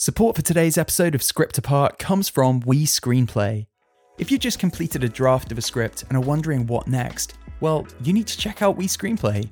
Support for today's episode of Script Apart comes from We Screenplay. If you just completed a draft of a script and are wondering what next, well, you need to check out We Screenplay.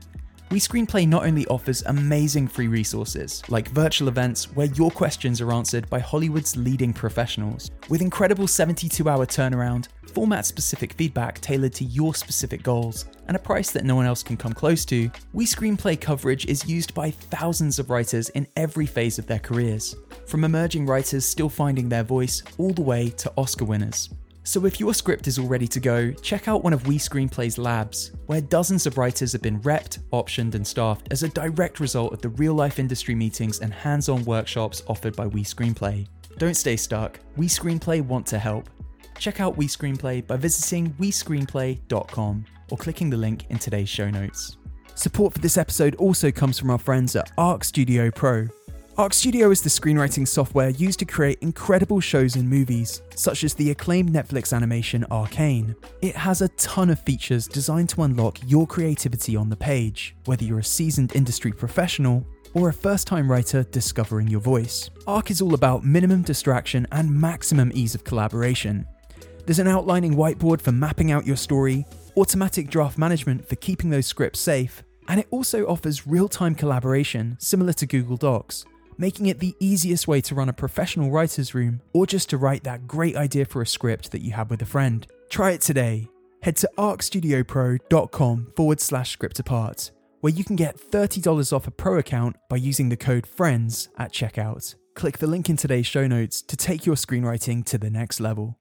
We Screenplay not only offers amazing free resources, like virtual events where your questions are answered by Hollywood's leading professionals, with incredible 72 hour turnaround, format specific feedback tailored to your specific goals, and a price that no one else can come close to, We Screenplay coverage is used by thousands of writers in every phase of their careers, from emerging writers still finding their voice all the way to Oscar winners. So if your script is all ready to go, check out one of We Screenplay's labs, where dozens of writers have been repped, optioned, and staffed as a direct result of the real life industry meetings and hands on workshops offered by We Screenplay. Don't stay stuck. We Screenplay want to help. Check out We Screenplay by visiting WeScreenplay.com or clicking the link in today's show notes. Support for this episode also comes from our friends at Arc Studio Pro. Arc Studio is the screenwriting software used to create incredible shows and movies, such as the acclaimed Netflix animation Arcane. It has a ton of features designed to unlock your creativity on the page, whether you're a seasoned industry professional or a first time writer discovering your voice. Arc is all about minimum distraction and maximum ease of collaboration. There's an outlining whiteboard for mapping out your story, automatic draft management for keeping those scripts safe, and it also offers real time collaboration similar to Google Docs making it the easiest way to run a professional writer's room or just to write that great idea for a script that you have with a friend. Try it today. Head to arcstudiopro.com forward slash script apart, where you can get $30 off a pro account by using the code FRIENDS at checkout. Click the link in today's show notes to take your screenwriting to the next level.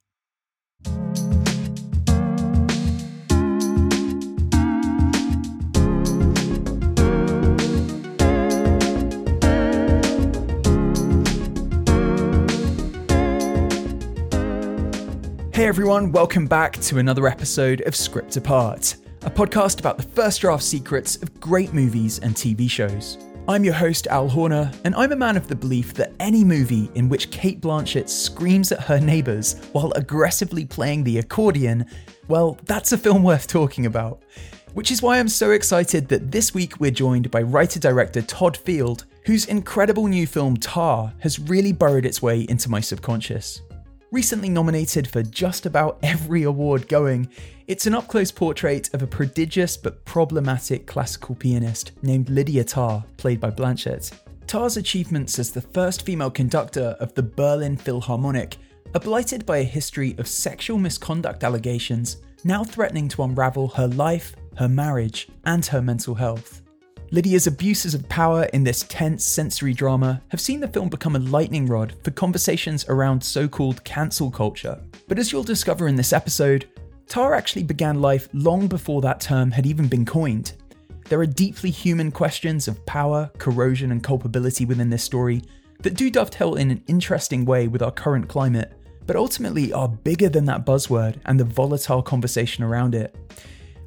Hey everyone, welcome back to another episode of Script Apart, a podcast about the first draft secrets of great movies and TV shows. I'm your host, Al Horner, and I'm a man of the belief that any movie in which Cate Blanchett screams at her neighbours while aggressively playing the accordion, well, that's a film worth talking about. Which is why I'm so excited that this week we're joined by writer director Todd Field, whose incredible new film Tar has really burrowed its way into my subconscious. Recently nominated for just about every award going, it's an up close portrait of a prodigious but problematic classical pianist named Lydia Tar, played by Blanchett. Tar's achievements as the first female conductor of the Berlin Philharmonic are blighted by a history of sexual misconduct allegations, now threatening to unravel her life, her marriage, and her mental health. Lydia's abuses of power in this tense sensory drama have seen the film become a lightning rod for conversations around so called cancel culture. But as you'll discover in this episode, Tar actually began life long before that term had even been coined. There are deeply human questions of power, corrosion, and culpability within this story that do dovetail in an interesting way with our current climate, but ultimately are bigger than that buzzword and the volatile conversation around it.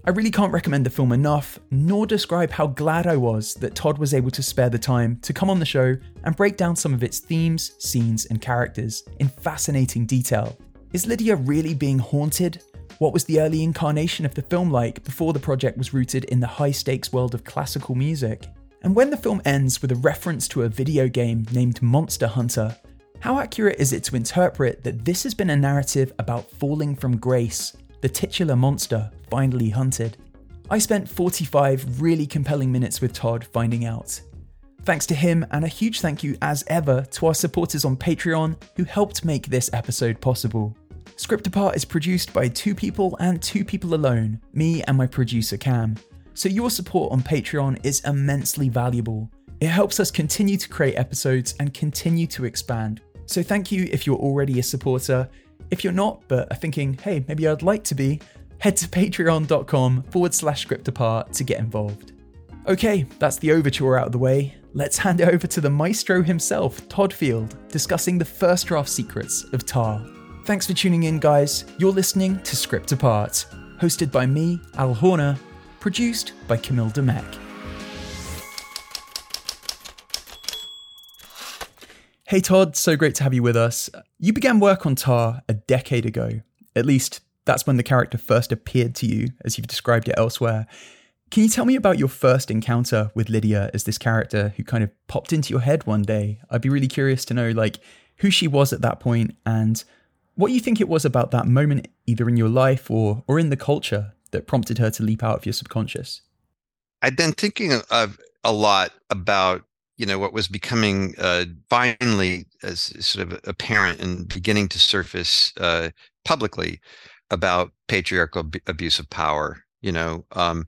I really can't recommend the film enough, nor describe how glad I was that Todd was able to spare the time to come on the show and break down some of its themes, scenes, and characters in fascinating detail. Is Lydia really being haunted? What was the early incarnation of the film like before the project was rooted in the high stakes world of classical music? And when the film ends with a reference to a video game named Monster Hunter, how accurate is it to interpret that this has been a narrative about falling from grace the titular monster finally hunted. I spent 45 really compelling minutes with Todd finding out. Thanks to him, and a huge thank you as ever to our supporters on Patreon who helped make this episode possible. Script Apart is produced by two people and two people alone, me and my producer Cam. So your support on Patreon is immensely valuable. It helps us continue to create episodes and continue to expand. So thank you if you're already a supporter. If you're not, but are thinking, hey, maybe I'd like to be, head to patreon.com forward slash script apart to get involved. Okay, that's the overture out of the way. Let's hand it over to the maestro himself, Todd Field, discussing the first draft secrets of Tar. Thanks for tuning in, guys. You're listening to Script Apart, hosted by me, Al Horner, produced by Camille Demek. Hey Todd, so great to have you with us. You began work on Tar a decade ago. At least, that's when the character first appeared to you, as you've described it elsewhere. Can you tell me about your first encounter with Lydia as this character who kind of popped into your head one day? I'd be really curious to know like who she was at that point and what you think it was about that moment either in your life or or in the culture that prompted her to leap out of your subconscious. I'd been thinking of a lot about you know what was becoming uh, finally as sort of apparent and beginning to surface uh, publicly about patriarchal ab- abuse of power. You know, um,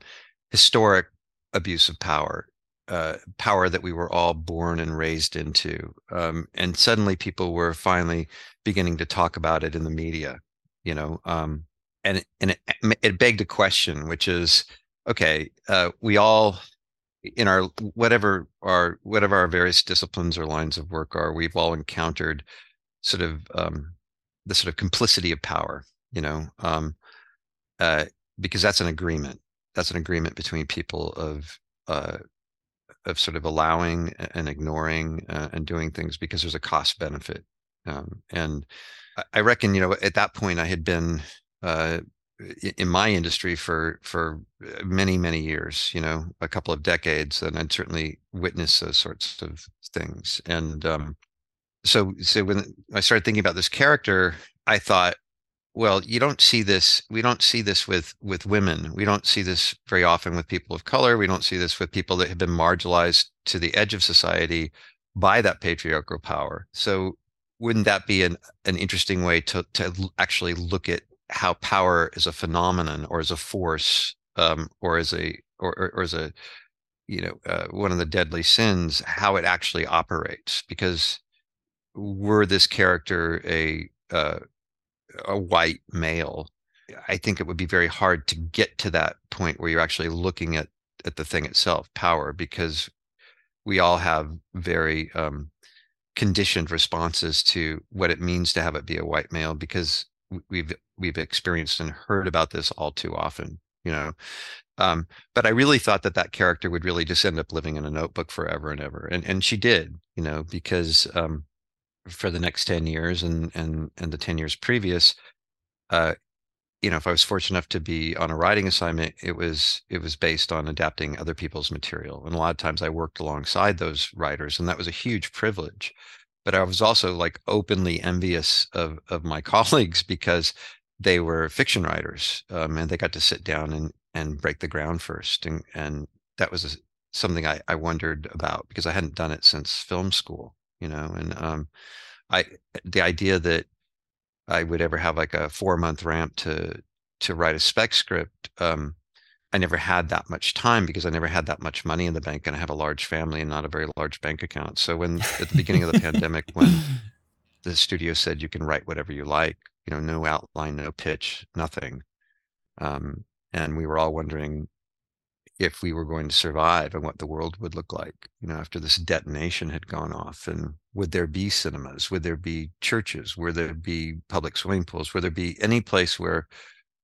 historic abuse of power, uh, power that we were all born and raised into, um, and suddenly people were finally beginning to talk about it in the media. You know, um, and and it, it begged a question, which is, okay, uh, we all in our whatever our whatever our various disciplines or lines of work are, we've all encountered sort of um, the sort of complicity of power, you know, um, uh, because that's an agreement. That's an agreement between people of uh, of sort of allowing and ignoring uh, and doing things because there's a cost benefit. Um, and I reckon, you know, at that point, I had been uh, in my industry for for uh, many many years you know a couple of decades and i'd certainly witnessed those sorts of things. And um, so so when i started thinking about this character i thought well you don't see this we don't see this with with women. We don't see this very often with people of color. We don't see this with people that have been marginalized to the edge of society by that patriarchal power. So wouldn't that be an, an interesting way to to actually look at how power is a phenomenon or as a force um, or as a or, or, or as a you know uh, one of the deadly sins how it actually operates. Because were this character a uh, a white male i think it would be very hard to get to that point where you're actually looking at at the thing itself power because we all have very um, conditioned responses to what it means to have it be a white male because we've we've experienced and heard about this all too often you know? Um, but i really thought that that character would really just end up living in a notebook forever and ever and and she did you know because um, for the next 10 years and and and the 10 years previous uh, you know if i was fortunate enough to be on a writing assignment it was it was based on adapting other people's material and a lot of times i worked alongside those writers and that was a huge privilege but I was also like openly envious of of my colleagues because they were fiction writers um, and they got to sit down and and break the ground first and and that was something I, I wondered about because I hadn't done it since film school you know and um, I the idea that I would ever have like a four month ramp to to write a spec script um, I never had that much time because I never had that much money in the bank and I have a large family and not a very large bank account. So when at the beginning of the pandemic, when the studio said you can write whatever you like, you know, no outline, no pitch, nothing. Um, and we were all wondering if we were going to survive and what the world would look like, you know, after this detonation had gone off. And would there be cinemas? Would there be churches? Would there be public swimming pools? Would there be any place where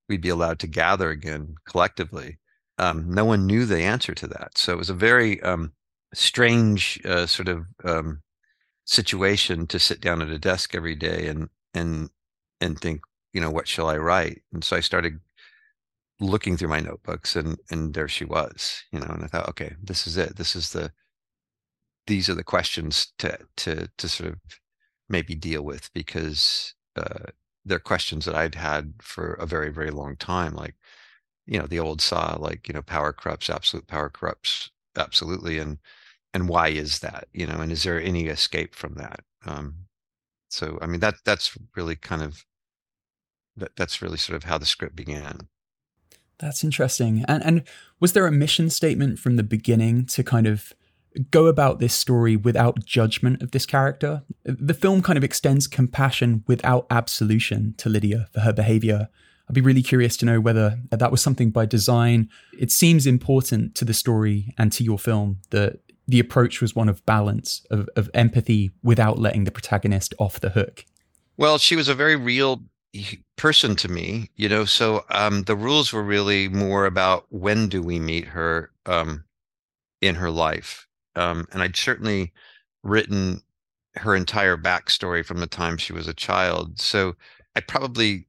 we'd be allowed to gather again collectively. Um, no one knew the answer to that. So it was a very um, strange uh, sort of um, situation to sit down at a desk every day and and and think, you know, what shall I write? And so I started looking through my notebooks, and and there she was, you know, and I thought, okay, this is it. This is the these are the questions to to to sort of maybe deal with because uh, they're questions that I'd had for a very, very long time. Like, you know, the old saw, like, you know, power corrupts, absolute power corrupts, absolutely. And, and why is that, you know, and is there any escape from that? Um, so, I mean, that, that's really kind of, that, that's really sort of how the script began. That's interesting. And, and was there a mission statement from the beginning to kind of, go about this story without judgment of this character. The film kind of extends compassion without absolution to Lydia for her behavior. I'd be really curious to know whether that was something by design. It seems important to the story and to your film that the approach was one of balance, of, of empathy without letting the protagonist off the hook. Well, she was a very real person to me, you know, so um, the rules were really more about when do we meet her um, in her life um, and I'd certainly written her entire backstory from the time she was a child. So I probably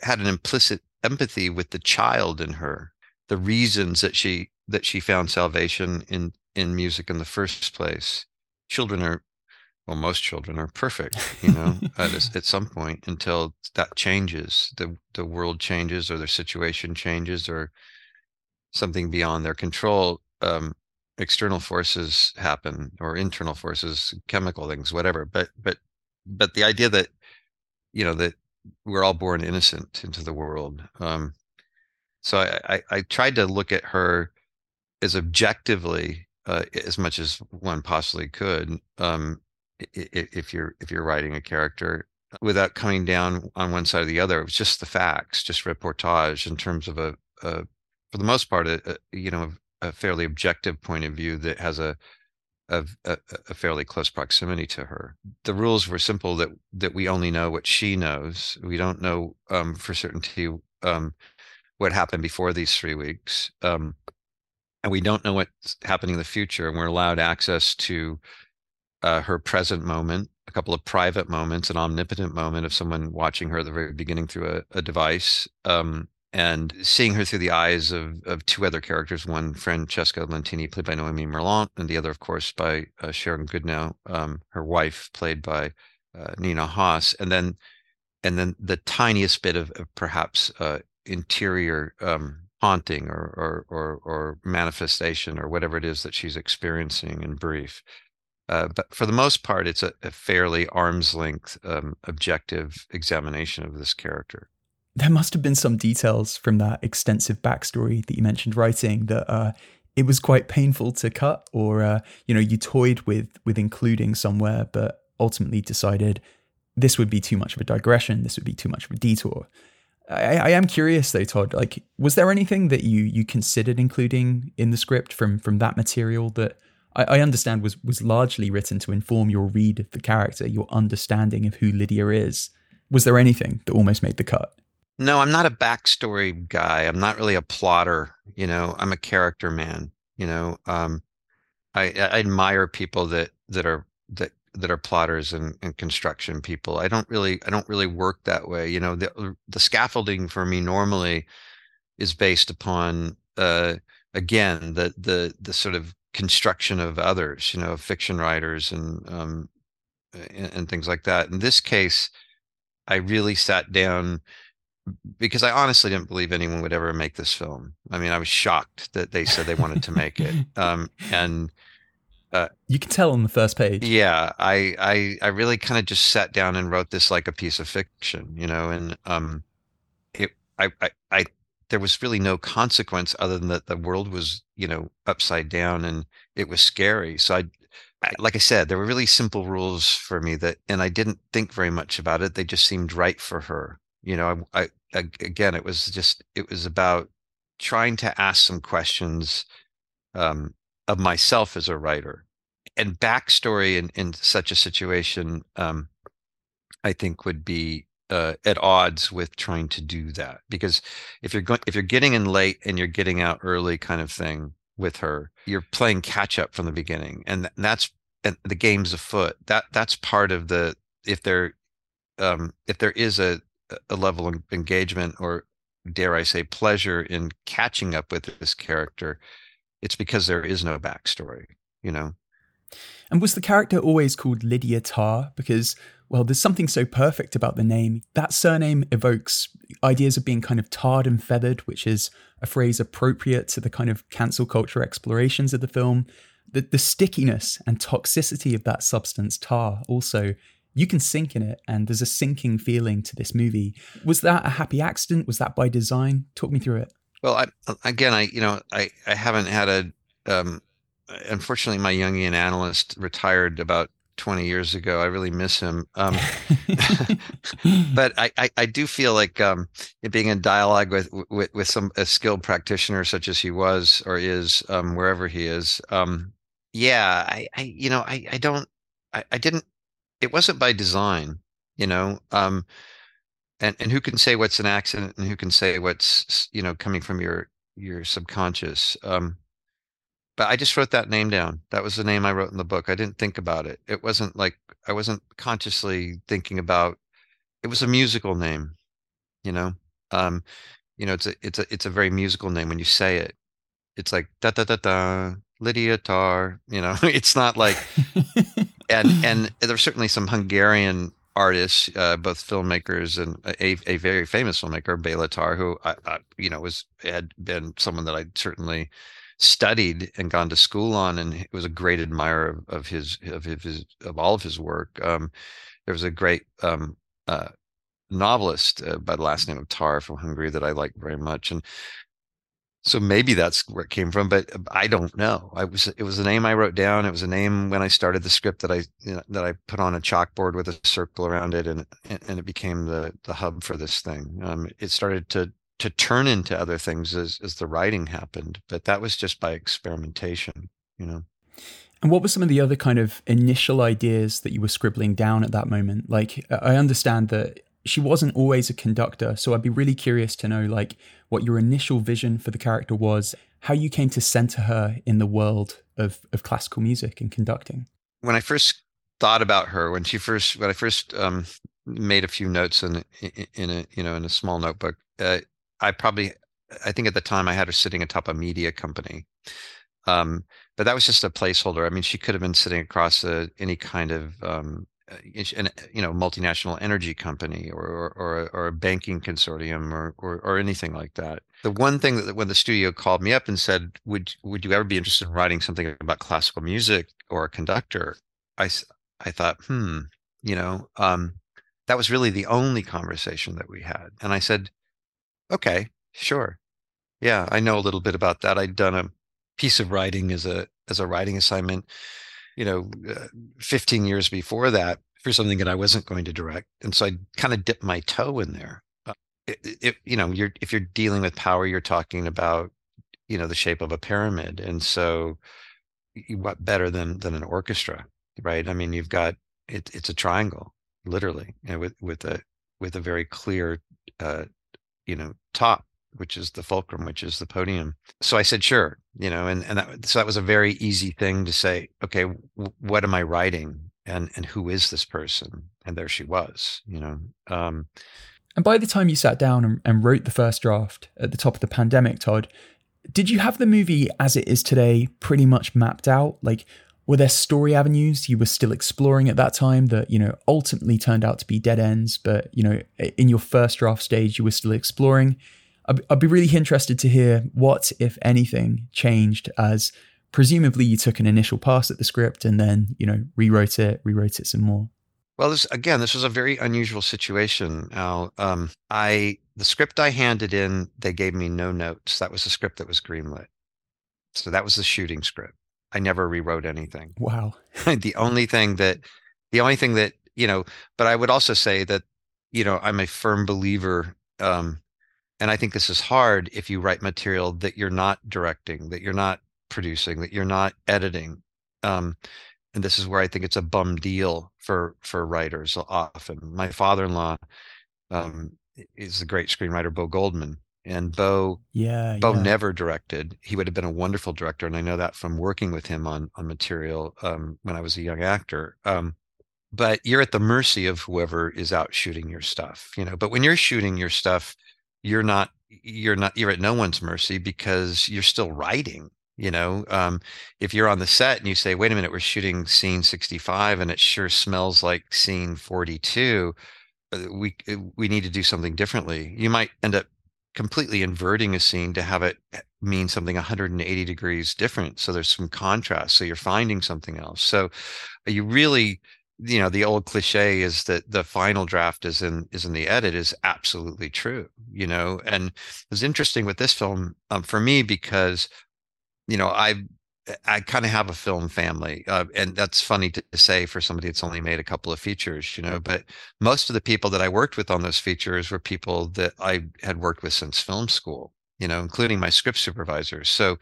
had an implicit empathy with the child in her the reasons that she that she found salvation in in music in the first place. Children are well, most children are perfect, you know, at, at some point until that changes, the the world changes or their situation changes or something beyond their control. Um, external forces happen or internal forces, chemical things, whatever. But but but the idea that you know that we're all born innocent into the world. Um, so I, I, I tried to look at her as objectively uh, as much as one possibly could. Um, if you're if you're writing a character without coming down on one side or the other, it was just the facts, just reportage in terms of a, a for the most part, a, a, you know, a fairly objective point of view that has a a, a, fairly close proximity to her. The rules were simple that that we only know what she knows. We don't know um, for certainty um, what happened before these three weeks, um, and we don't know what's happening in the future. And we're allowed access to uh, her present moment, a couple of private moments, an omnipotent moment of someone watching her at the very beginning through a, a device, um, and seeing her through the eyes of, of two other characters one francesca lentini played by noemie merlant and the other of course by uh, sharon goodnow um, her wife played by uh, nina hoss and then and then the tiniest bit of, of perhaps uh, interior um, haunting or, or, or or manifestation or whatever it is that she's experiencing in brief. Uh, but for the most part, it's a, a fairly arm's length um, objective examination of this character there must have been some details from that extensive backstory that you mentioned writing that uh, it was quite painful to cut, or uh, you know, you toyed with with including somewhere, but ultimately decided this would be too much of a digression. This would be too much of a detour. I, I am curious though, Todd. Like, was there anything that you you considered including in the script from from that material that I, I understand was was largely written to inform your read of the character, your understanding of who Lydia is? Was there anything that almost made the cut? No, I'm not a backstory guy. I'm not really a plotter. You know, I'm a character man. You know, um, I, I admire people that that are that that are plotters and, and construction people. I don't really I don't really work that way. You know, the the scaffolding for me normally is based upon uh, again the the the sort of construction of others. You know, fiction writers and um, and, and things like that. In this case, I really sat down because I honestly didn't believe anyone would ever make this film. I mean, I was shocked that they said they wanted to make it. Um, and uh, you can tell on the first page. Yeah, I I I really kind of just sat down and wrote this like a piece of fiction, you know, and um, it I I, I there was really no consequence other than that the world was you know upside down and it was scary. So I I, like I said, there were really simple rules for me that, and I didn't think very much about it. They just seemed right for her you know I, I again it was just it was about trying to ask some questions um, of myself as a writer. And backstory in, in such a situation um, i think would be uh, at odds with trying to do that. Because if you're going if you're getting in late and you're getting out early kind of thing with her you're playing catch up from the beginning. And that's and the game's afoot. That that's part of the if there um if there is a a level of engagement or dare I say pleasure in catching up with this character, it's because there is no backstory, you know. And was the character always called Lydia Tar? Because, well, there's something so perfect about the name. That surname evokes ideas of being kind of tarred and feathered, which is a phrase appropriate to the kind of cancel culture explorations of the film. The, the stickiness and toxicity of that substance, tar, also you can sink in it and there's a sinking feeling to this movie. Was that a happy accident? Was that by design? Talk me through it. Well I, again i you know i i haven't had a um unfortunately my jungian analyst retired about 20 years ago. I really miss him. Um but I, I, I do feel like um it being in dialogue with with with some a skilled practitioner such as he was or is um wherever he is um yeah i i you know i i don't I, I didn't it wasn't by design, you know. Um, and and who can say what's an accident and who can say what's you know coming from your your subconscious. Um, but I just wrote that name down. That was the name I wrote in the book. I didn't think about it. It wasn't like I wasn't consciously thinking about. It was a musical name, you know. Um, You know, it's a it's a it's a very musical name when you say it. It's like da da da da Lydia Tar. You know, it's not like and and there's certainly some Hungarian artists, uh, both filmmakers and a, a very famous filmmaker, Bela Tarr, who I, I, you know was had been someone that I certainly studied and gone to school on, and was a great admirer of, of his of his of all of his work. Um, there was a great um, uh, novelist uh, by the last name of Tar from Hungary that I like very much, and so maybe that's where it came from, but uh, I don't know. I was it was a name I wrote down. It was a name when I started the script that I you know, that I put on a chalkboard with a circle around it, and and it became the the hub for this thing. Um, it started to to turn into other things as as the writing happened, but that was just by experimentation, you know. And what were some of the other kind of initial ideas that you were scribbling down at that moment? Like, I understand that she wasn't always a conductor, so I'd be really curious to know, like, what your initial vision for the character was, how you came to center her in the world of of classical music and conducting. When I first thought about her, when she first, when I first um, made a few notes in in a you know in a small notebook, uh, I probably, I think at the time I had her sitting atop a media company. Um, but that was just a placeholder. I mean, she could have been sitting across a, any kind of um, an, you know multinational energy company or or, or, or a banking consortium or, or, or anything like that. The one thing that when the studio called me up and said, "Would would you ever be interested in writing something about classical music or a conductor?" I I thought, hmm, you know, um, that was really the only conversation that we had, and I said, "Okay, sure, yeah, I know a little bit about that. I'd done a piece of writing as a as a writing assignment, you know, uh, 15 years before that for something that I wasn't going to direct, and so I kind of dipped my toe in there. Uh, if you know, you're if you're dealing with power, you're talking about you know the shape of a pyramid, and so what better than than an orchestra, right? I mean, you've got it, it's a triangle, literally, you know, with with a with a very clear, uh, you know, top which is the fulcrum, which is the podium. So I said, sure, you know, and, and that, so that was a very easy thing to say, okay, w- what am I writing? And, and who is this person? And there she was, you know. Um, and by the time you sat down and, and wrote the first draft at the top of the pandemic, Todd, did you have the movie as it is today pretty much mapped out? Like, were there story avenues you were still exploring at that time that, you know, ultimately turned out to be dead ends, but, you know, in your first draft stage, you were still exploring? I'd, I'd be really interested to hear what, if anything, changed as presumably you took an initial pass at the script and then, you know, rewrote it, rewrote it some more. Well, this again, this was a very unusual situation. Al, um, I the script I handed in, they gave me no notes. That was the script that was greenlit. So that was the shooting script. I never rewrote anything. Wow. the only thing that, the only thing that you know, but I would also say that, you know, I'm a firm believer um, and I think this is hard if you write material that you're not directing, that you're not producing, that you're not editing. Um, and this is where I think it's a bum deal for for writers often. My father-in-law um, is the great screenwriter Bo Goldman, and Bo yeah Bo yeah. never directed. He would have been a wonderful director, and I know that from working with him on on material um, when I was a young actor. Um, but you're at the mercy of whoever is out shooting your stuff, you know. But when you're shooting your stuff you're not you're not you're at no one's mercy because you're still writing you know? Um, if you're on the set and you say wait a minute we're shooting scene 65 and it sure smells like scene 42 uh, we uh, we need to do something differently you might end up completely inverting a scene to have it mean something 180 degrees different so there's some contrast so you're finding something else. So you really you know the old cliche is that the final draft is in is in the edit is absolutely true you know and it's interesting with this film um, for me because you know i i kind of have a film family uh, and that's funny to say for somebody that's only made a couple of features you know but most of the people that i worked with on those features were people that i had worked with since film school you know including my script supervisors so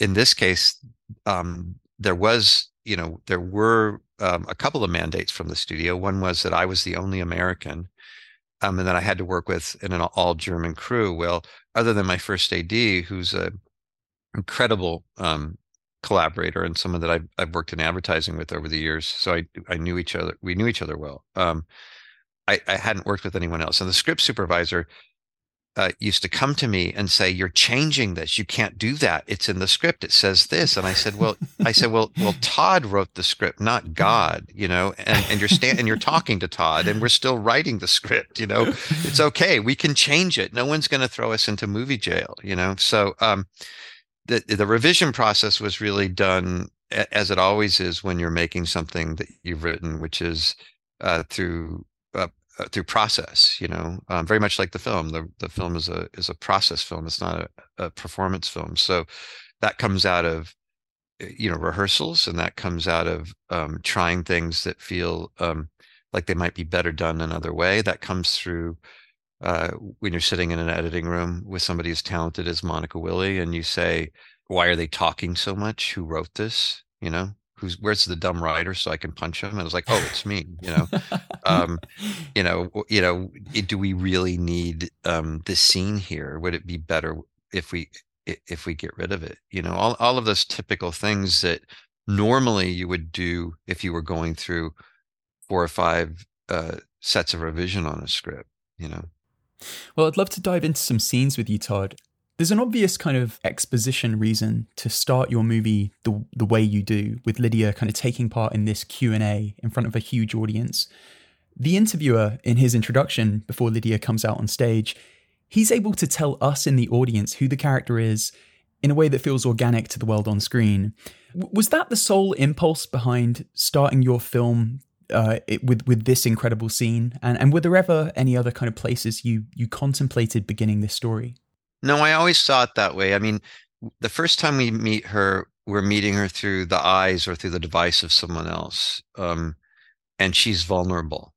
in this case um, there was you know there were um, a couple of mandates from the studio. One was that I was the only American, um, and that I had to work with an all German crew. Well, other than my first AD, who's a incredible um, collaborator and someone that I've, I've worked in advertising with over the years, so I I knew each other. We knew each other well. Um, I, I hadn't worked with anyone else, and the script supervisor uh, used to come to me and say, "You're changing this. You can't do that. It's in the script. It says this." And I said, "Well, I said, well, well, Todd wrote the script, not God. You know, and and you're stand and you're talking to Todd, and we're still writing the script. You know, it's okay. We can change it. No one's going to throw us into movie jail. You know, so um, the the revision process was really done as it always is when you're making something that you've written, which is uh, through uh, uh, through process. You know, um, very much like the film. The the film is a is a process film. It's not a, a performance film. So that comes out of you know rehearsals, and that comes out of um, trying things that feel um, like they might be better done another way. That comes through. Uh, when you're sitting in an editing room with somebody as talented as Monika Willi, and you say, "Why are they talking so much? Who wrote this?" You know, who's where's the dumb writer so I can punch him? And I was like, oh, it's me. You know, um, you know, you know, do we really need um, this scene here? Would it be better if we if we get rid of it? You know, all all of those typical things that normally you would do if you were going through four or five uh, sets of revision on a script. You know. Well, I'd love to dive into some scenes with you, Todd. There's an obvious kind of exposition reason to start your movie the the way you do, with Lydia kind of taking part in this Q and A in front of a huge audience. The interviewer, in his introduction, before Lydia comes out on stage, he's able to tell us in the audience who the character is in a way that feels organic to the world on screen. Was that the sole impulse behind starting your film uh, it, with with this incredible scene? And and were there ever any other kind of places you you contemplated beginning this story? No, I always saw it that way. I mean, the first time we meet her, we're meeting her through the eyes or through the device of someone else. Um, and she's vulnerable.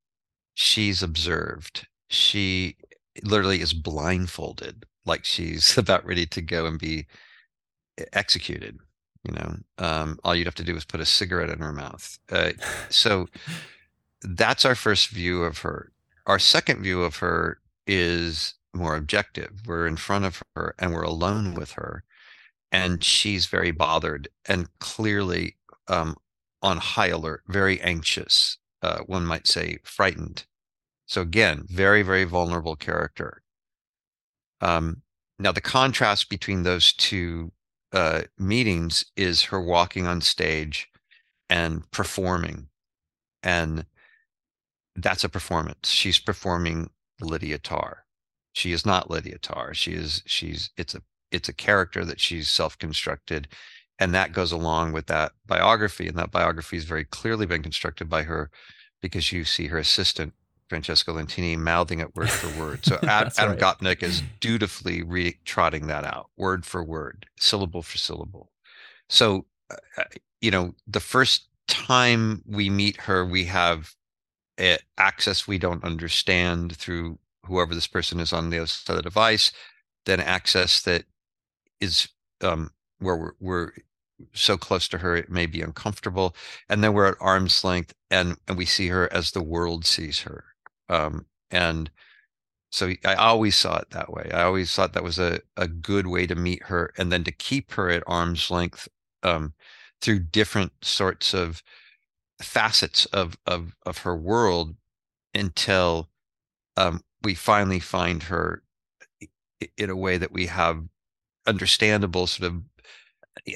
She's observed. She literally is blindfolded, like she's about ready to go and be executed. You know, um, all you'd have to do is put a cigarette in her mouth. Uh, so that's our first view of her. Our second view of her is more objective. We're in front of her and we're alone with her. And she's very bothered and clearly um, on high alert, very anxious, uh, one might say frightened. So, again, very, very vulnerable character. Um, now, the contrast between those two uh, meetings is her walking on stage and performing. And that's a performance. She's performing Lydia Tar she is not Lydia Tar. She is she's it's a it's a character that she's self-constructed and that goes along with that biography and that biography has very clearly been constructed by her because you see her assistant Francesca Lentini mouthing it word for word. So Ad, Adam right. Gopnik is dutifully re- trotting that out word for word, syllable for syllable. So, uh, uh you know, the first time we meet her, we have access we don't understand through whoever this person is on the other side of the device, then access that is um, where we're, we're so close to her it may be uncomfortable and then we're at arm's length and and we see her as the world sees her. Um, and so i always saw it that way. I always thought that was a, a good way to meet her and then to keep her at arm's length um, through different sorts of facets of of of her world until um, we finally find her in a way that we have understandable sort of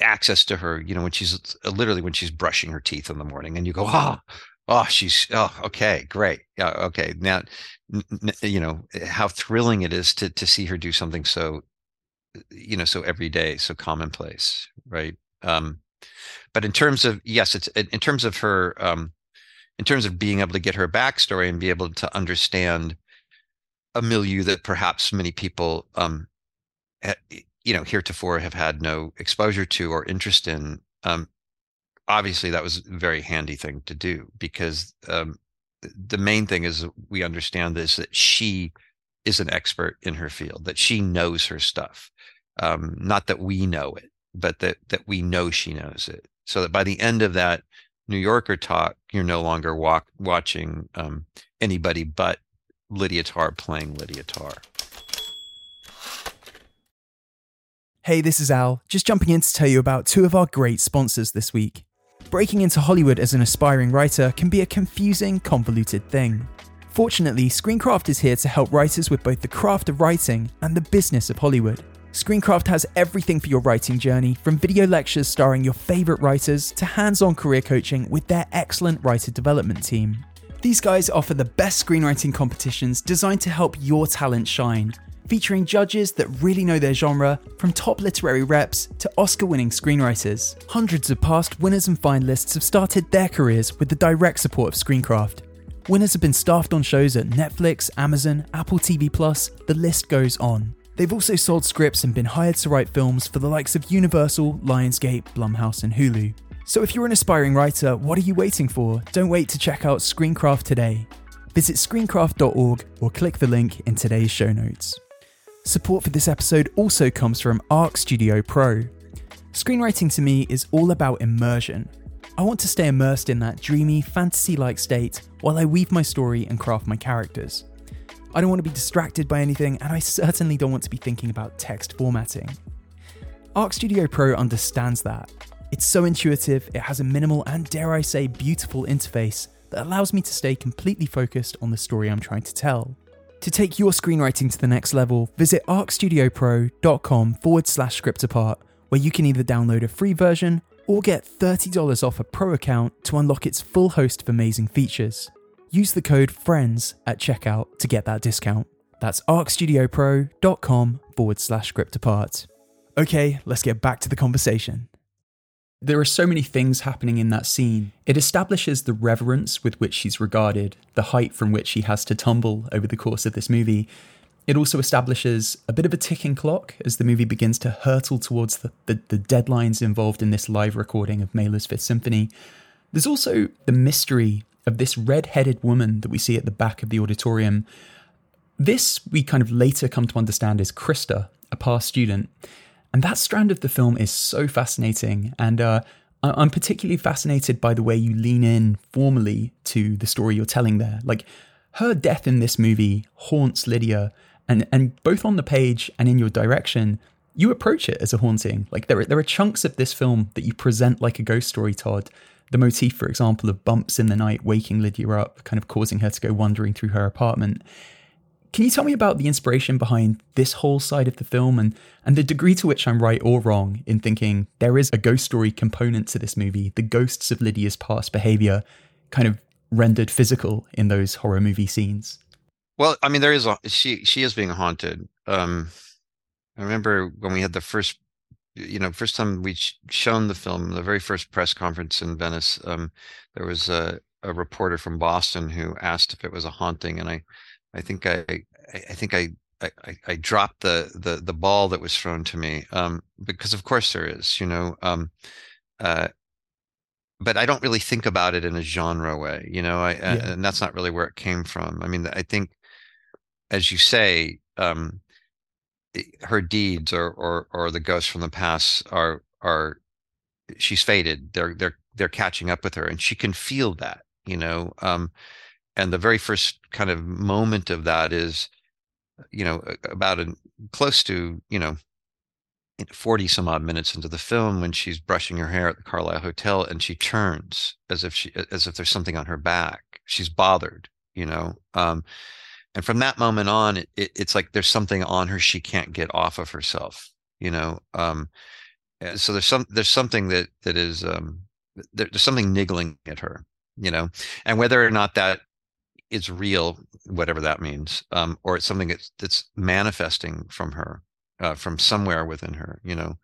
access to her you know when she's uh, literally when she's brushing her teeth in the morning and you go oh oh she's oh okay great yeah okay now you know how thrilling it is to to see her do something so you know so everyday so commonplace right? Um but in terms of yes it's in terms of her um in terms of being able to get her backstory and be able to understand a milieu that perhaps many people, um, you know, heretofore have had no exposure to or interest in. Um, obviously, that was a very handy thing to do because um, the main thing is we understand this that she is an expert in her field, that she knows her stuff. Um, not that we know it, but that that we know she knows it. So that by the end of that New Yorker talk, you're no longer walk, watching um, anybody but Lydia Tar playing Lydia Tar. Hey, this is Al, just jumping in to tell you about two of our great sponsors this week. Breaking into Hollywood as an aspiring writer can be a confusing, convoluted thing. Fortunately, Screencraft is here to help writers with both the craft of writing and the business of Hollywood. Screencraft has everything for your writing journey, from video lectures starring your favourite writers to hands on career coaching with their excellent writer development team. These guys offer the best screenwriting competitions designed to help your talent shine, featuring judges that really know their genre, from top literary reps to Oscar winning screenwriters. Hundreds of past winners and finalists have started their careers with the direct support of Screencraft. Winners have been staffed on shows at Netflix, Amazon, Apple TV Plus, the list goes on. They've also sold scripts and been hired to write films for the likes of Universal, Lionsgate, Blumhouse, and Hulu. So if you're an aspiring writer, what are you waiting for? Don't wait to check out Screencraft today. Visit screencraft.org or click the link in today's show notes. Support for this episode also comes from Arc Studio Pro. Screenwriting to me is all about immersion. I want to stay immersed in that dreamy, fantasy like state while I weave my story and craft my characters. I don't want to be distracted by anything, and I certainly don't want to be thinking about text formatting. Arc Studio Pro understands that. It's so intuitive, it has a minimal and, dare I say, beautiful interface that allows me to stay completely focused on the story I'm trying to tell. To take your screenwriting to the next level, visit arcstudiopro.com forward slash script apart, where you can either download a free version or get $30 off a pro account to unlock its full host of amazing features. Use the code FRIENDS at checkout to get that discount. That's arcstudiopro.com forward slash script apart. Okay, let's get back to the conversation. There are so many things happening in that scene. It establishes the reverence with which she's regarded, the height from which she has to tumble over the course of this movie. It also establishes a bit of a ticking clock as the movie begins to hurtle towards the, the, the deadlines involved in this live recording of Mahler's Fifth Symphony. There's also the mystery of this red headed woman that we see at the back of the auditorium. This we kind of later come to understand is Krista, a past student. And that strand of the film is so fascinating. And uh, I'm particularly fascinated by the way you lean in formally to the story you're telling there. Like her death in this movie haunts Lydia, and, and both on the page and in your direction, you approach it as a haunting. Like there are, there are chunks of this film that you present like a ghost story, Todd, the motif, for example, of bumps in the night waking Lydia up, kind of causing her to go wandering through her apartment. Can you tell me about the inspiration behind this whole side of the film and, and the degree to which I'm right or wrong in thinking there is a ghost story component to this movie, the ghosts of Lydia's past behavior kind of rendered physical in those horror movie scenes? Well, I mean, there is a, she she is being haunted. Um, I remember when we had the first you know, first time we shown the film, the very first press conference in Venice, um, there was a, a reporter from Boston who asked if it was a haunting, and I, I think I, I think I, I, I dropped the, the the ball that was thrown to me, um, because of course there is, you know, um, uh, but I don't really think about it in a genre way, you know, I, yeah. and that's not really where it came from. I mean, I think, as you say, um, her deeds or or or the ghosts from the past are are she's faded they're they're they're catching up with her and she can feel that you know um and the very first kind of moment of that is you know about a close to you know 40 some odd minutes into the film when she's brushing her hair at the Carlyle Hotel and she turns as if she as if there's something on her back. She's bothered you know um and from that moment on it, it, it's like there's something on her she can't get off of herself you know um so there's some there's something that that is um there, there's something niggling at her you know and whether or not that is real whatever that means um or it's something that's that's manifesting from her uh, from somewhere within her you know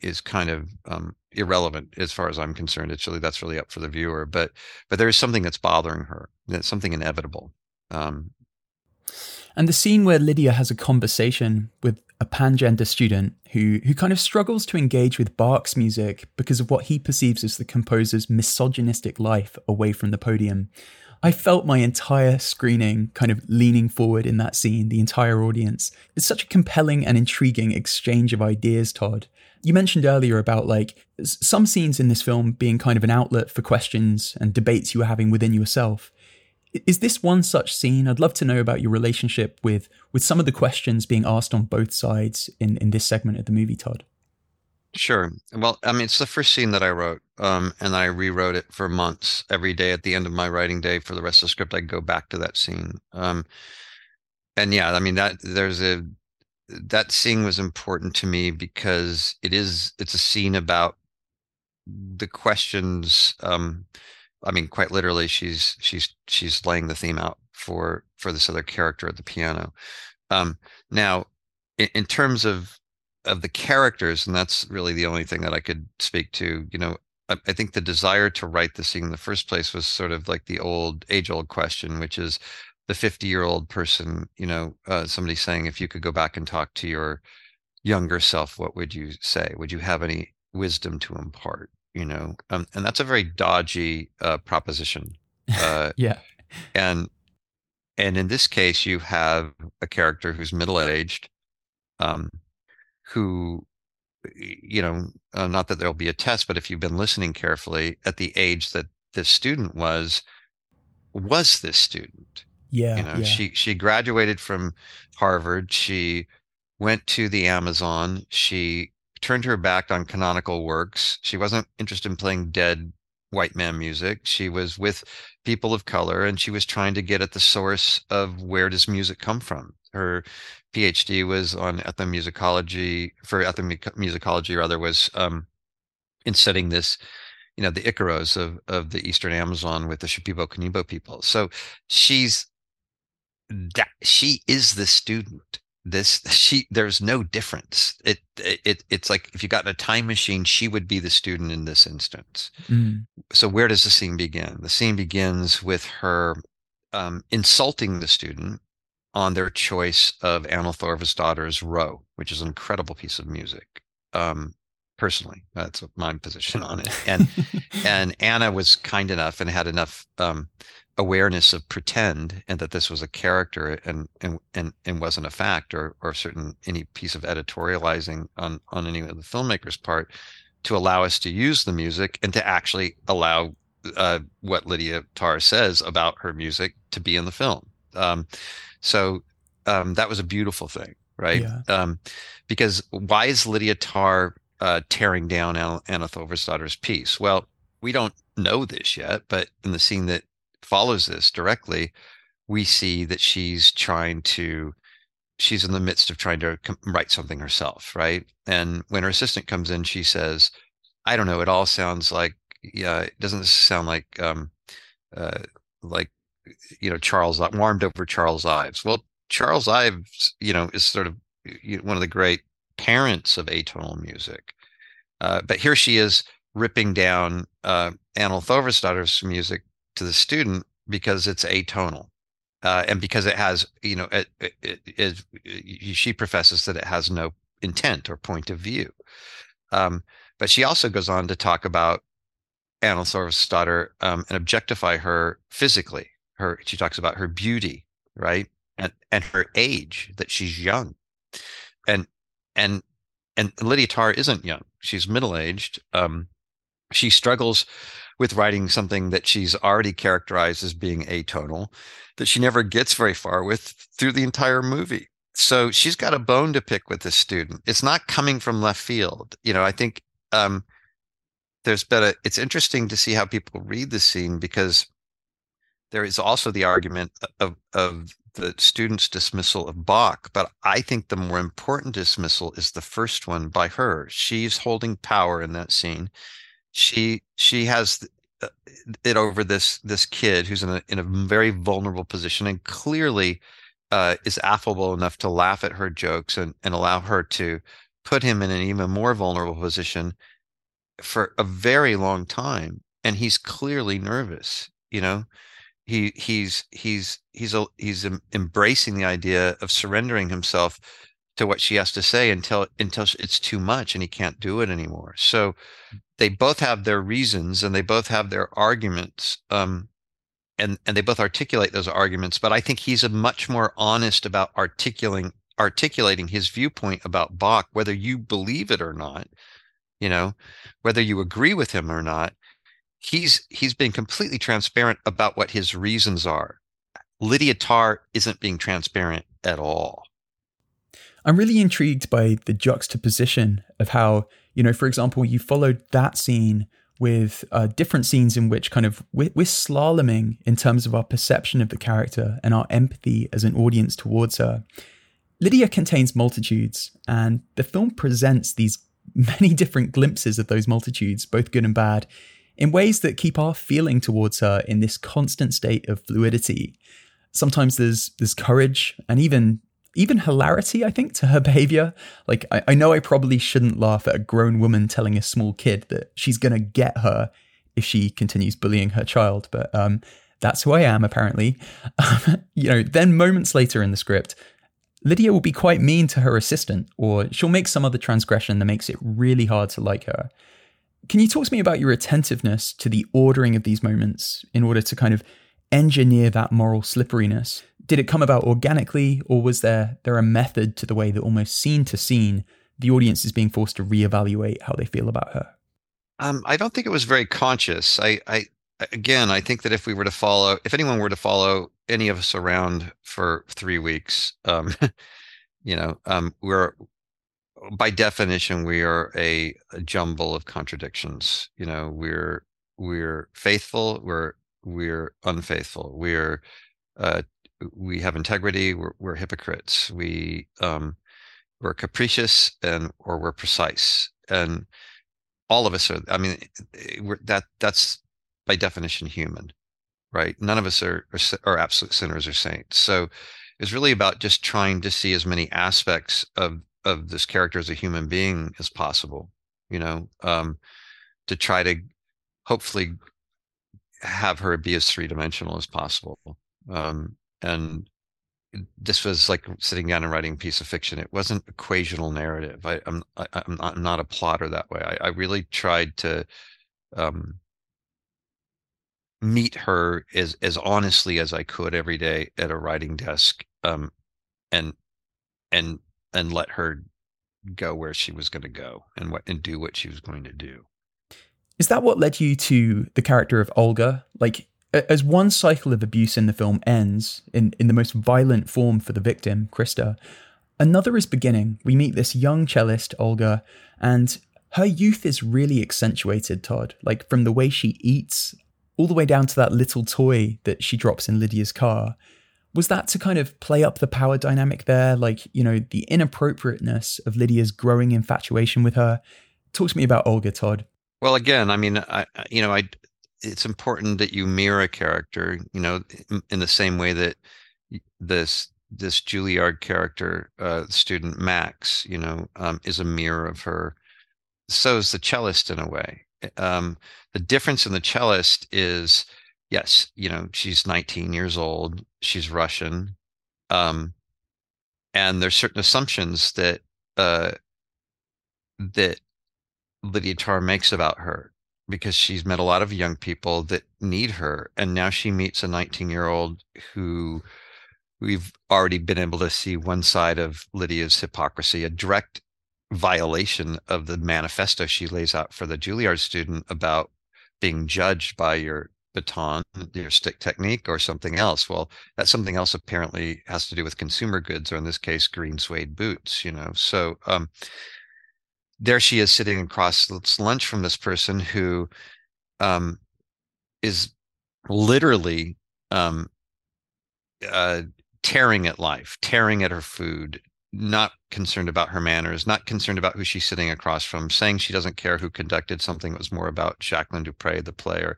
is kind of um, irrelevant as far as I'm concerned. It's really that's really up for the viewer. But but there is something that's bothering her. That's something inevitable. Um, and the scene where Lydia has a conversation with a pangender student who who kind of struggles to engage with Bach's music because of what he perceives as the composer's misogynistic life away from the podium. I felt my entire screening kind of leaning forward in that scene, the entire audience. It's such a compelling and intriguing exchange of ideas, Todd. You mentioned earlier about like some scenes in this film being kind of an outlet for questions and debates you were having within yourself. Is this one such scene? I'd love to know about your relationship with with some of the questions being asked on both sides in in this segment of the movie, Todd. Sure. Well, I mean, it's the first scene that I wrote. Um, and I rewrote it for months. Every day at the end of my writing day for the rest of the script, I'd go back to that scene. Um, and yeah, I mean that there's a that scene was important to me because it is it's a scene about the questions. Um, I mean, quite literally, she's she's she's laying the theme out for for this other character at the piano. Um, now, in, in terms of of the characters, and that's really the only thing that I could speak to. You know, I, think the desire to write the scene in the first place was sort of like the old age old question, which is the 50 year old person. You know, uh, somebody saying, if you could go back and talk to your younger self, what would you say? Would you have any wisdom to impart? You know, um, and that's a very dodgy uh, proposition. Uh, yeah, and and in this case, you have a character who's middle aged, um, who, you know, uh, not that there'll be a test, but if you've been listening carefully, at the age that this student was, was this student. Yeah, you know, yeah. she she graduated from Harvard. She went to the Amazon. She turned her back on canonical works. She wasn't interested in playing dead white man music. She was with people of color and she was trying to get at the source of where does music come from. Her PhD was on ethnomusicology for ethnomusicology rather was um, in studying this, you know, the Icaros of of the Eastern Amazon with the Shipibo Conibo people. So she's that she is the student this she there's no difference it it it's like if you got in a time machine she would be the student in this instance mm. so where does the scene begin the scene begins with her um, insulting the student on their choice of Anna Thorvaldsdottir's Row, which is an incredible piece of music. Um, personally, that's my position on it. And and Anna was kind enough and had enough um, awareness of pretend and that this was a character and and and, and wasn't a fact or or certain any piece of editorializing on on any of the filmmaker's part to allow us to use the music and to actually allow uh, what Lydia Tar says about her music to be in the film. Um, so um, that was a beautiful thing, right? Yeah. Um, because why is Lydia Tar uh, tearing down Anna Thorvaldsdottir's piece? Well, we don't know this yet, but in the scene that follows this directly, we see that she's trying to she's in the midst of trying to write something herself, right? And when her assistant comes in, she says, "I don't know. It all sounds like yeah. It doesn't sound like um, uh, like you know Charles warmed over Charles Ives." Well, Charles Ives, you know, is sort of one of the great parents of atonal music, uh, but here she is ripping down uh, Thorvaldsdottir's music to the student because it's atonal. Uh, and because it has, you know, it, it, it, she professes that it has no intent or point of view. Um, but she also goes on to talk about Anna Thorvaldsdottir um, and objectify her physically. Her, she talks about her beauty, right, and and her age that she's young, and and and Lydia Tar isn't young; she's middle aged. Um, she struggles with writing something that she's already characterized as being atonal that she never gets very far with through the entire movie. So she's got a bone to pick with this student. It's not coming from left field. You know, I think um, there's been a, it's interesting to see how people read the scene because there is also the argument of, of the student's dismissal of Bach, but I think the more important dismissal is the first one by her. She's holding power in that scene. She she has uh, it over this this kid who's in a in a very vulnerable position and clearly uh, is affable enough to laugh at her jokes and and allow her to put him in an even more vulnerable position for a very long time. And he's clearly nervous you know he he's he's he's a, he's embracing the idea of surrendering himself to what she has to say until until it's too much and he can't do it anymore. So they both have their reasons and they both have their arguments um, and and they both articulate those arguments but i think he's a much more honest about articulating articulating his viewpoint about bach whether you believe it or not you know whether you agree with him or not he's he's been completely transparent about what his reasons are lydia tar isn't being transparent at all i'm really intrigued by the juxtaposition of how you know, for example, you followed that scene with uh, different scenes in which kind of we're, we're slaloming in terms of our perception of the character and our empathy as an audience towards her. Lydia contains multitudes, and the film presents these many different glimpses of those multitudes, both good and bad, in ways that keep our feeling towards her in this constant state of fluidity. Sometimes there's there's courage and even even hilarity, I think, to her behavior. Like, I, I know I probably shouldn't laugh at a grown woman telling a small kid that she's to get her if she continues bullying her child, but um, that's who I am, apparently. you know, then moments later in the script, Lydia will be quite mean to her assistant, or she'll make some other transgression that makes it really hard to like her. Can you talk to me about your attentiveness to the ordering of these moments in order to kind of engineer that moral slipperiness? Did it come about organically, or was there there a method to the way that almost scene to scene the audience is being forced to reevaluate how they feel about her? Um, I don't think it was very conscious. I, I again, I think that if we were to follow, if anyone were to follow any of us around for three weeks, um, you know, um, we're by definition we are a, a, jumble of contradictions. You know, we're we're faithful, we're we're unfaithful, we're uh, we have integrity, we're, we're hypocrites, we um, we're capricious, and or we're precise, and all of us are. I mean, we're, that that's by definition human, right? None of us are, are, are absolute sinners or saints. So it's really about just trying to see as many aspects of of this character as a human being as possible. You know, um, to try to hopefully have her be as three dimensional as possible. Um, and this was like sitting down and writing a piece of fiction. It wasn't equational narrative. I, am I'm, I'm not, I'm not a plotter that way. I, I really tried to um, meet her as as honestly as I could every day at a writing desk, um, and and and let her go where she was going to go and what and do what she was going to do. Is that what led you to the character of Olga? Like, as one cycle of abuse in the film ends in in the most violent form for the victim, Krista, another is beginning. We meet this young cellist, Olga, and her youth is really accentuated, Todd. Like from the way she eats all the way down to that little toy that she drops in Lydia's car. Was that to kind of play up the power dynamic there? Like, you know, the inappropriateness of Lydia's growing infatuation with her? Talk to me about Olga, Todd. Well, again, I mean, I, you know, I, it's important that you mirror a character, you know, in, the same way that this this Juilliard character, uh, student Max, you know, um, is a mirror of her. So is the cellist in a way. Um, the difference in the cellist is, yes, you know, she's 19 years old, she's Russian, um, and there's certain assumptions that uh, that Lydia Tar makes about her because she's met a lot of young people that need her, and now she meets a 19 year old who we've already been able to see one side of Lydia's hypocrisy, a direct violation of the manifesto she lays out for the Juilliard student about being judged by your baton, your stick technique, or something else. Well, that something else apparently has to do with consumer goods, or in this case, green suede boots. You know, so um, there she is sitting across lunch from this person who um, is literally um, uh, tearing at life, tearing at her food, not concerned about her manners, not concerned about who she's sitting across from, saying she doesn't care who conducted something that was more about Jacqueline Dupre, the player,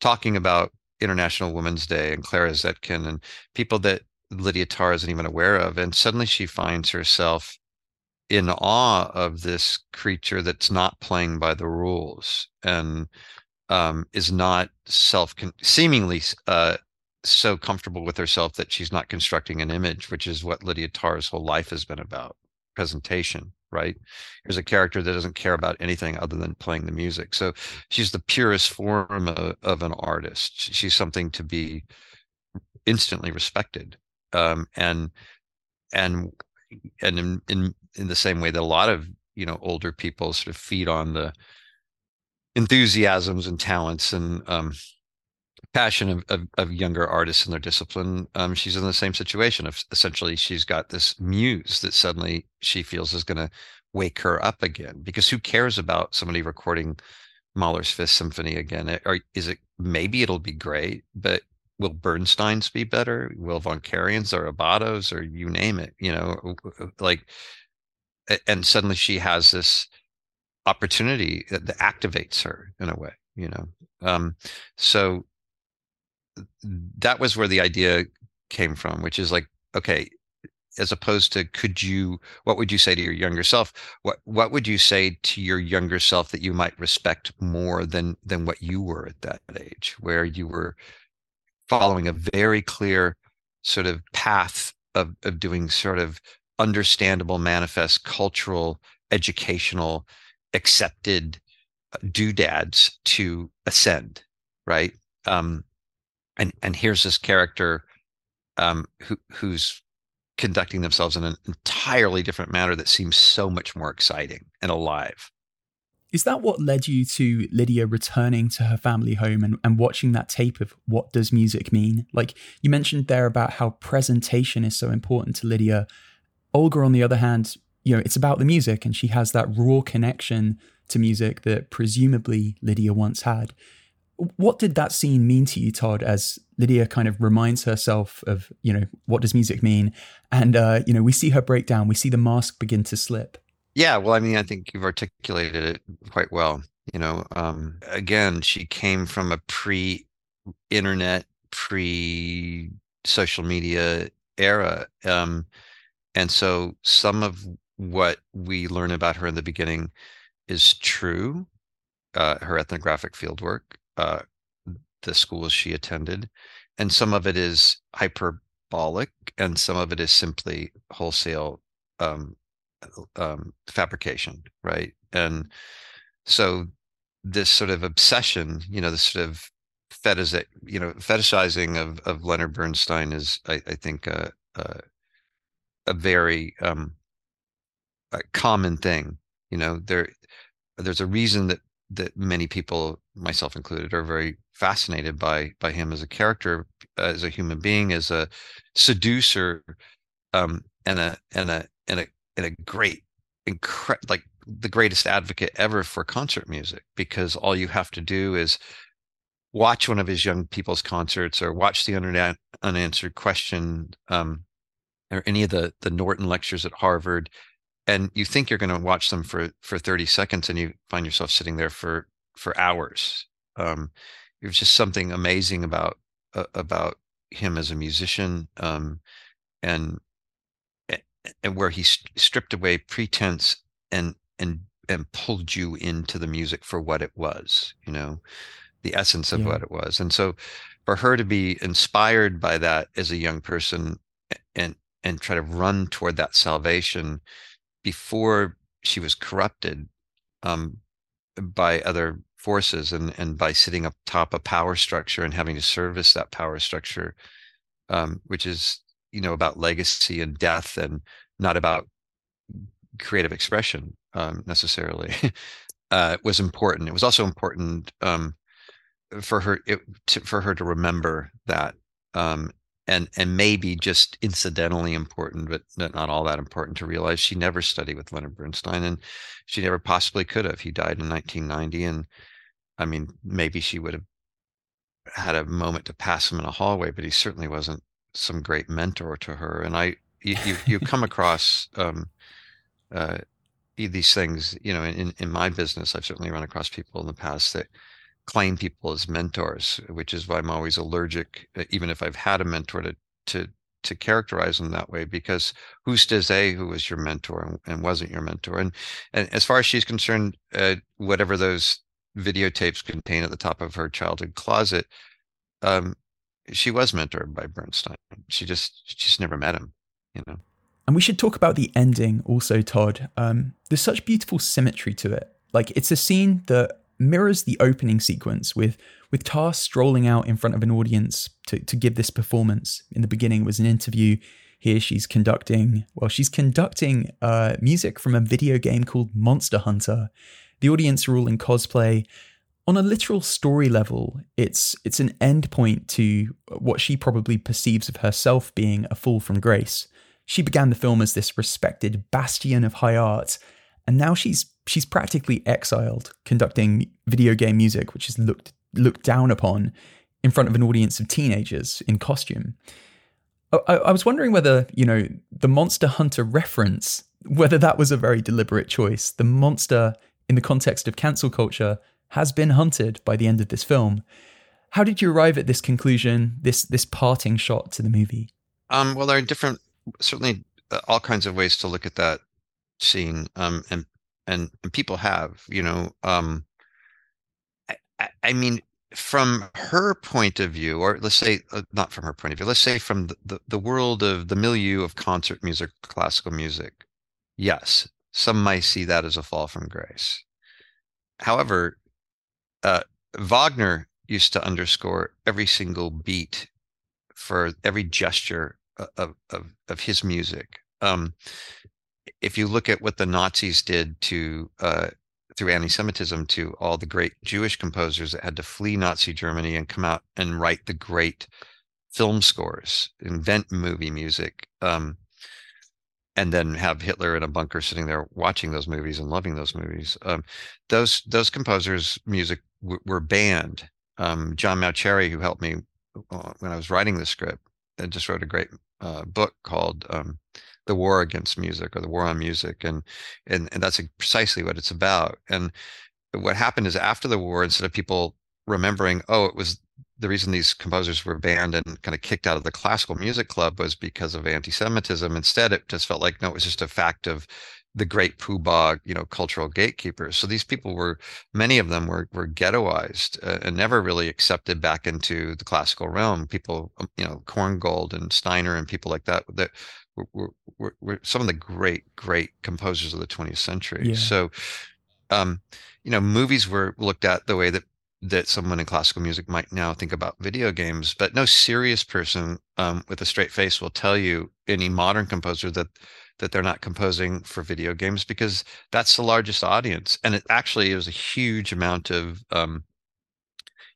talking about International Women's Day and Clara Zetkin and people that Lydia Tar isn't even aware of. And suddenly she finds herself in awe of this creature that's not playing by the rules and um, is not self seemingly uh, so comfortable with herself that she's not constructing an image, which is what Lydia Tar's whole life has been about presentation, right? Here's a character that doesn't care about anything other than playing the music. So she's the purest form of, of an artist. She's something to be instantly respected. Um, and and and in, in in the same way that a lot of you know older people sort of feed on the enthusiasms and talents and um, passion of, of, of, younger artists in their discipline, um, she's in the same situation. Of essentially, she's got this muse that suddenly she feels is going to wake her up again. Because who cares about somebody recording Mahler's Fifth Symphony again? Or is it maybe it'll be great, but will Bernstein's be better? Will Von Karajan's or Abbado's or you name it? You know, like, and suddenly she has this opportunity that, that activates her in a way. You know, um, so that was where the idea came from, which is like, okay, as opposed to could you what would you say to your younger self? What what would you say to your younger self that you might respect more than than what you were at that age where you were following a very clear sort of path of of doing sort of understandable manifest cultural educational accepted uh, doodads to ascend right? Um and and here's this character um who who's conducting themselves in an entirely different manner that seems so much more exciting and alive. Is that what led you to Lydia returning to her family home and, and watching that tape of what does music mean? Like you mentioned there about how presentation is so important to Lydia. Olga, on the other hand, you know, it's about the music and she has that raw connection to music that presumably Lydia once had. What did that scene mean to you, Todd, as Lydia kind of reminds herself of, you know, what does music mean? And, uh, you know, we see her break down, we see the mask begin to slip. Yeah, well, I mean, I think you've articulated it quite well. You know, um, again, she came from a pre internet, pre social media era. Um, and so some of what we learn about her in the beginning is true, uh, her ethnographic fieldwork, uh, the schools she attended, and some of it is hyperbolic, and some of it is simply wholesale um, um, fabrication, right? And so this sort of obsession, you know, this sort of fetish, you know, fetishizing of of Leonard Bernstein is, I, I think, a, a, a very um, a common thing. You know, there there's a reason that that many people, myself included, are very fascinated by by him as a character, as a human being, as a seducer, um, and a and a and a and a great, incre- like the greatest advocate ever for concert music. Because all you have to do is watch one of his young people's concerts, or watch the Una- unanswered question, um, or any of the the Norton lectures at Harvard, and you think you're going to watch them for for 30 seconds and you find yourself sitting there for for hours um there's just something amazing about uh, about him as a musician um and and where he st- stripped away pretense and and and pulled you into the music for what it was you know the essence of yeah. what it was and so for her to be inspired by that as a young person and and try to run toward that salvation before she was corrupted um, by other forces and and by sitting up top a power structure and having to service that power structure um, which is you know about legacy and death and not about creative expression um, necessarily uh, was important it was also important um, for her it, to, for her to remember that um, and and maybe just incidentally important, but not all that important to realize she never studied with Leonard Bernstein, and she never possibly could have. He died in 1990, and I mean, maybe she would have had a moment to pass him in a hallway, but he certainly wasn't some great mentor to her. And I, you, you, you come across um, uh, these things, you know, in in my business, I've certainly run across people in the past that claim people as mentors, which is why I'm always allergic, uh, even if I've had a mentor, to to to characterize them that way because who's to say who was your mentor and, and wasn't your mentor and and as far as she's concerned uh, whatever those videotapes contain at the top of her childhood closet um, she was mentored by bernstein she just she just never met him you know and we should talk about the ending also todd um, there's such beautiful symmetry to it like it's a scene that mirrors the opening sequence with with Tar strolling out in front of an audience to, to give this performance. In the beginning was an interview. Here she's conducting, well, she's conducting uh, music from a video game called Monster Hunter. The audience are all in cosplay. On a literal story level, it's it's an endpoint to what she probably perceives of herself being a fall from grace. She began the film as this respected bastion of high art, and now she's she's practically exiled conducting video game music, which is looked looked down upon in front of an audience of teenagers in costume. I, I was wondering whether you know the Monster Hunter reference, whether that was a very deliberate choice. The monster, in the context of cancel culture, has been hunted by the end of this film. How did you arrive at this conclusion, this this parting shot to the movie? Um, well, there are different, certainly, uh, all kinds of ways to look at that scene, um, and and and people have, you know, um, I, I mean, from her point of view, or let's say uh, not from her point of view, let's say from the, the, the world of the milieu of concert music, classical music, yes, some might see that as a fall from grace. However, uh, Wagner used to underscore every single beat for every gesture of of, of his music. Um, if you look at what the Nazis did to uh, through anti-Semitism to all the great Jewish composers that had to flee Nazi Germany and come out and write the great film scores, invent movie music, um, and then have Hitler in a bunker sitting there watching those movies and loving those movies. Um, those those composers' music w- were banned. Um, John Mauceri, who helped me uh, when I was writing the script, and just wrote a great uh, book called um, the war against music or the war on music and and and that's precisely what it's about and what happened is after the war instead of people remembering oh it was the reason these composers were banned and kind of kicked out of the classical music club was because of anti-semitism instead it just felt like no it was just a fact of the great poobah, you know, cultural gatekeepers. So these people were, many of them were were ghettoized uh, and never really accepted back into the classical realm. People, um, you know, Korngold and Steiner and people like that that were, were, were some of the great, great composers of the 20th century. Yeah. So, um, you know, movies were looked at the way that that someone in classical music might now think about video games, but no serious person um, with a straight face will tell you any modern composer that that they're not composing for video games because that's the largest audience, and it actually is a huge amount of um,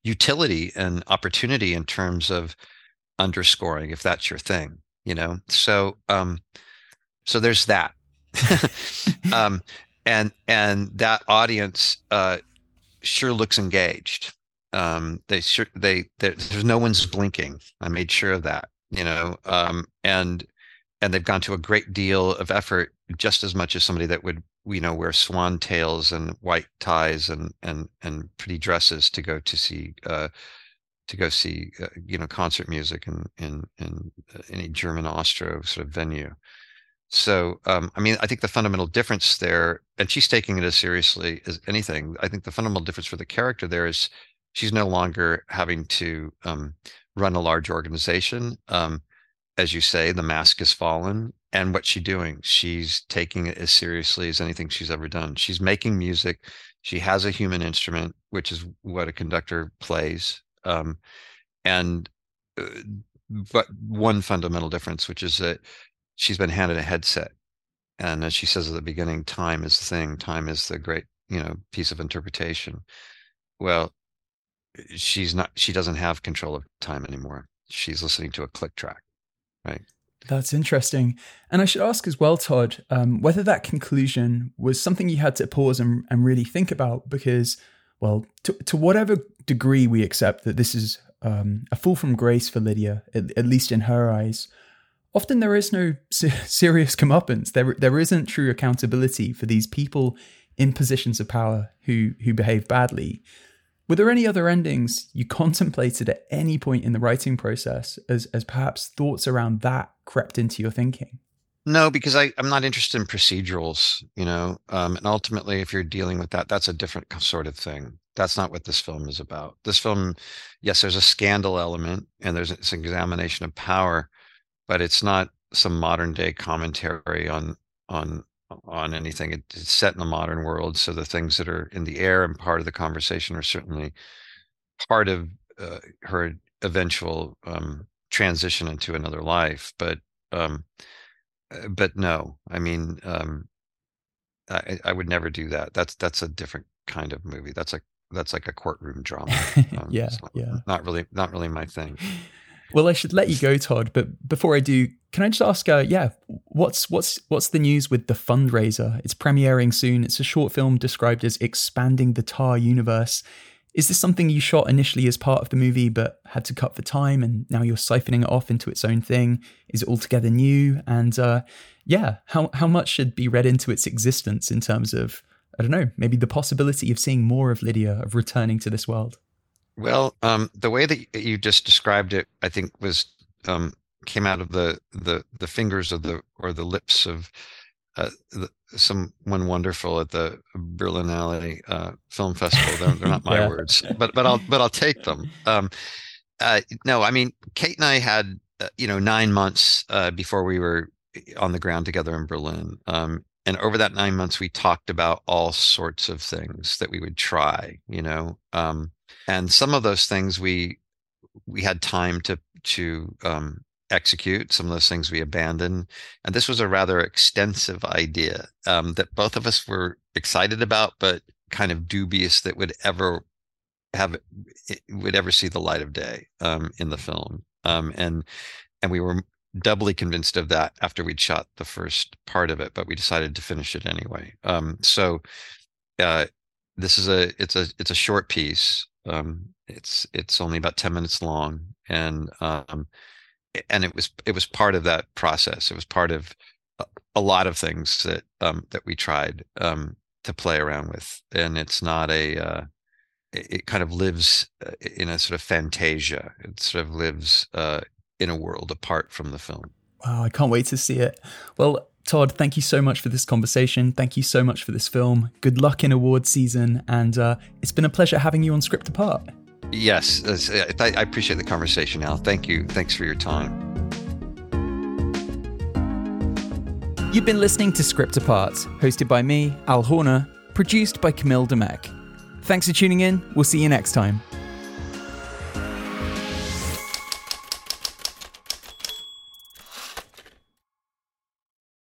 utility and opportunity in terms of underscoring if that's your thing you know? So um so there's that. Um and and that audience uh sure looks engaged um they sure they there's no one's blinking i made sure of that you know um and and they've gone to a great deal of effort just as much as somebody that would you know wear swan tails and white ties and and and pretty dresses to go to see uh to go see uh, you know concert music in in in uh, any German Austro sort of venue. So um, I mean, I think the fundamental difference there, and she's taking it as seriously as anything. I think the fundamental difference for the character there is she's no longer having to um, run a large organization. Um, as you say, the mask has fallen. And what's she doing? She's taking it as seriously as anything she's ever done. She's making music. She has a human instrument, which is what a conductor plays um, and uh, but one fundamental difference, which is that she's been handed a headset, and as she says at the beginning, time is the thing. Time is the great you know piece of interpretation. Well, she's not. She doesn't have control of time anymore. She's listening to a click track, right? That's interesting. And I should ask as well, Todd, um, whether that conclusion was something you had to pause and, and really think about because well, to, to whatever degree we accept that this is um, a fall from grace for Lydia, at, at, least in her eyes, often there is no serious comeuppance. There, there isn't true accountability for these people in positions of power who who behave badly. Were there any other endings you contemplated at any point in the writing process as as perhaps thoughts around that crept into your thinking? No, because I, I'm not interested in procedurals, you know, um, and ultimately, if you're dealing with that, that's a different sort of thing. That's not what this film is about. This film, yes, there's a scandal element and there's an examination of power, but it's not some modern day commentary on on on anything. It, it's set in the modern world, so the things that are in the air and part of the conversation are certainly part of uh, her eventual um, transition into another life. But um, uh, but no, I mean, um, I, I would never do that. That's that's a different kind of movie. That's a that's like a courtroom drama. Um, yeah, not, yeah. Not really, not really my thing. Well, I should let you go, Todd. But before I do, can I just ask? Uh, yeah, What's what's what's the news with the fundraiser? It's premiering soon. It's a short film described as expanding the Tar universe. Is this something you shot initially as part of the movie but had to cut for time and now you're siphoning it off into its own thing? Is it altogether new? And uh, yeah, how how much should be read into its existence in terms of I don't know, maybe the possibility of seeing more of Lydia, of returning to this world? Well, um, the way that you just described it, I think was um, came out of the the the fingers of the or the lips of uh, the, someone wonderful at the Berlinale uh, Film Festival. They're, they're not my yeah. words, but but I'll but I'll take them. Um, uh, no, I mean Cate and I had uh, you know nine months uh, before we were on the ground together in Berlin. Um, and over that nine months, we talked about all sorts of things that we would try, you know, um, and some of those things we we had time to to um, execute. Some of those things we abandoned. And this was a rather extensive idea um, that both of us were excited about, but kind of dubious that would ever have would ever see the light of day um, in the film. Um, and and we were doubly convinced of that after we'd shot the first part of it, but we decided to finish it anyway. Um, so uh, this is a it's a it's a short piece. Um, it's it's only about ten minutes long, and um, and it was it was part of that process. It was part of a lot of things that um, that we tried um, to play around with, and it's not a uh, it, it, kind of lives uh, in a sort of fantasia. It sort of lives uh, in a world apart from the film. Wow, I can't wait to see it. Well, Todd, thank you so much for this conversation. Thank you so much for this film. Good luck in award season, and uh, it's been a pleasure having you on Script Apart. Yes, I appreciate the conversation, Al. Thank you. Thanks for your time. You've been listening to Script Apart, hosted by me, Al Horner, produced by Camille Demek. Thanks for tuning in. We'll see you next time.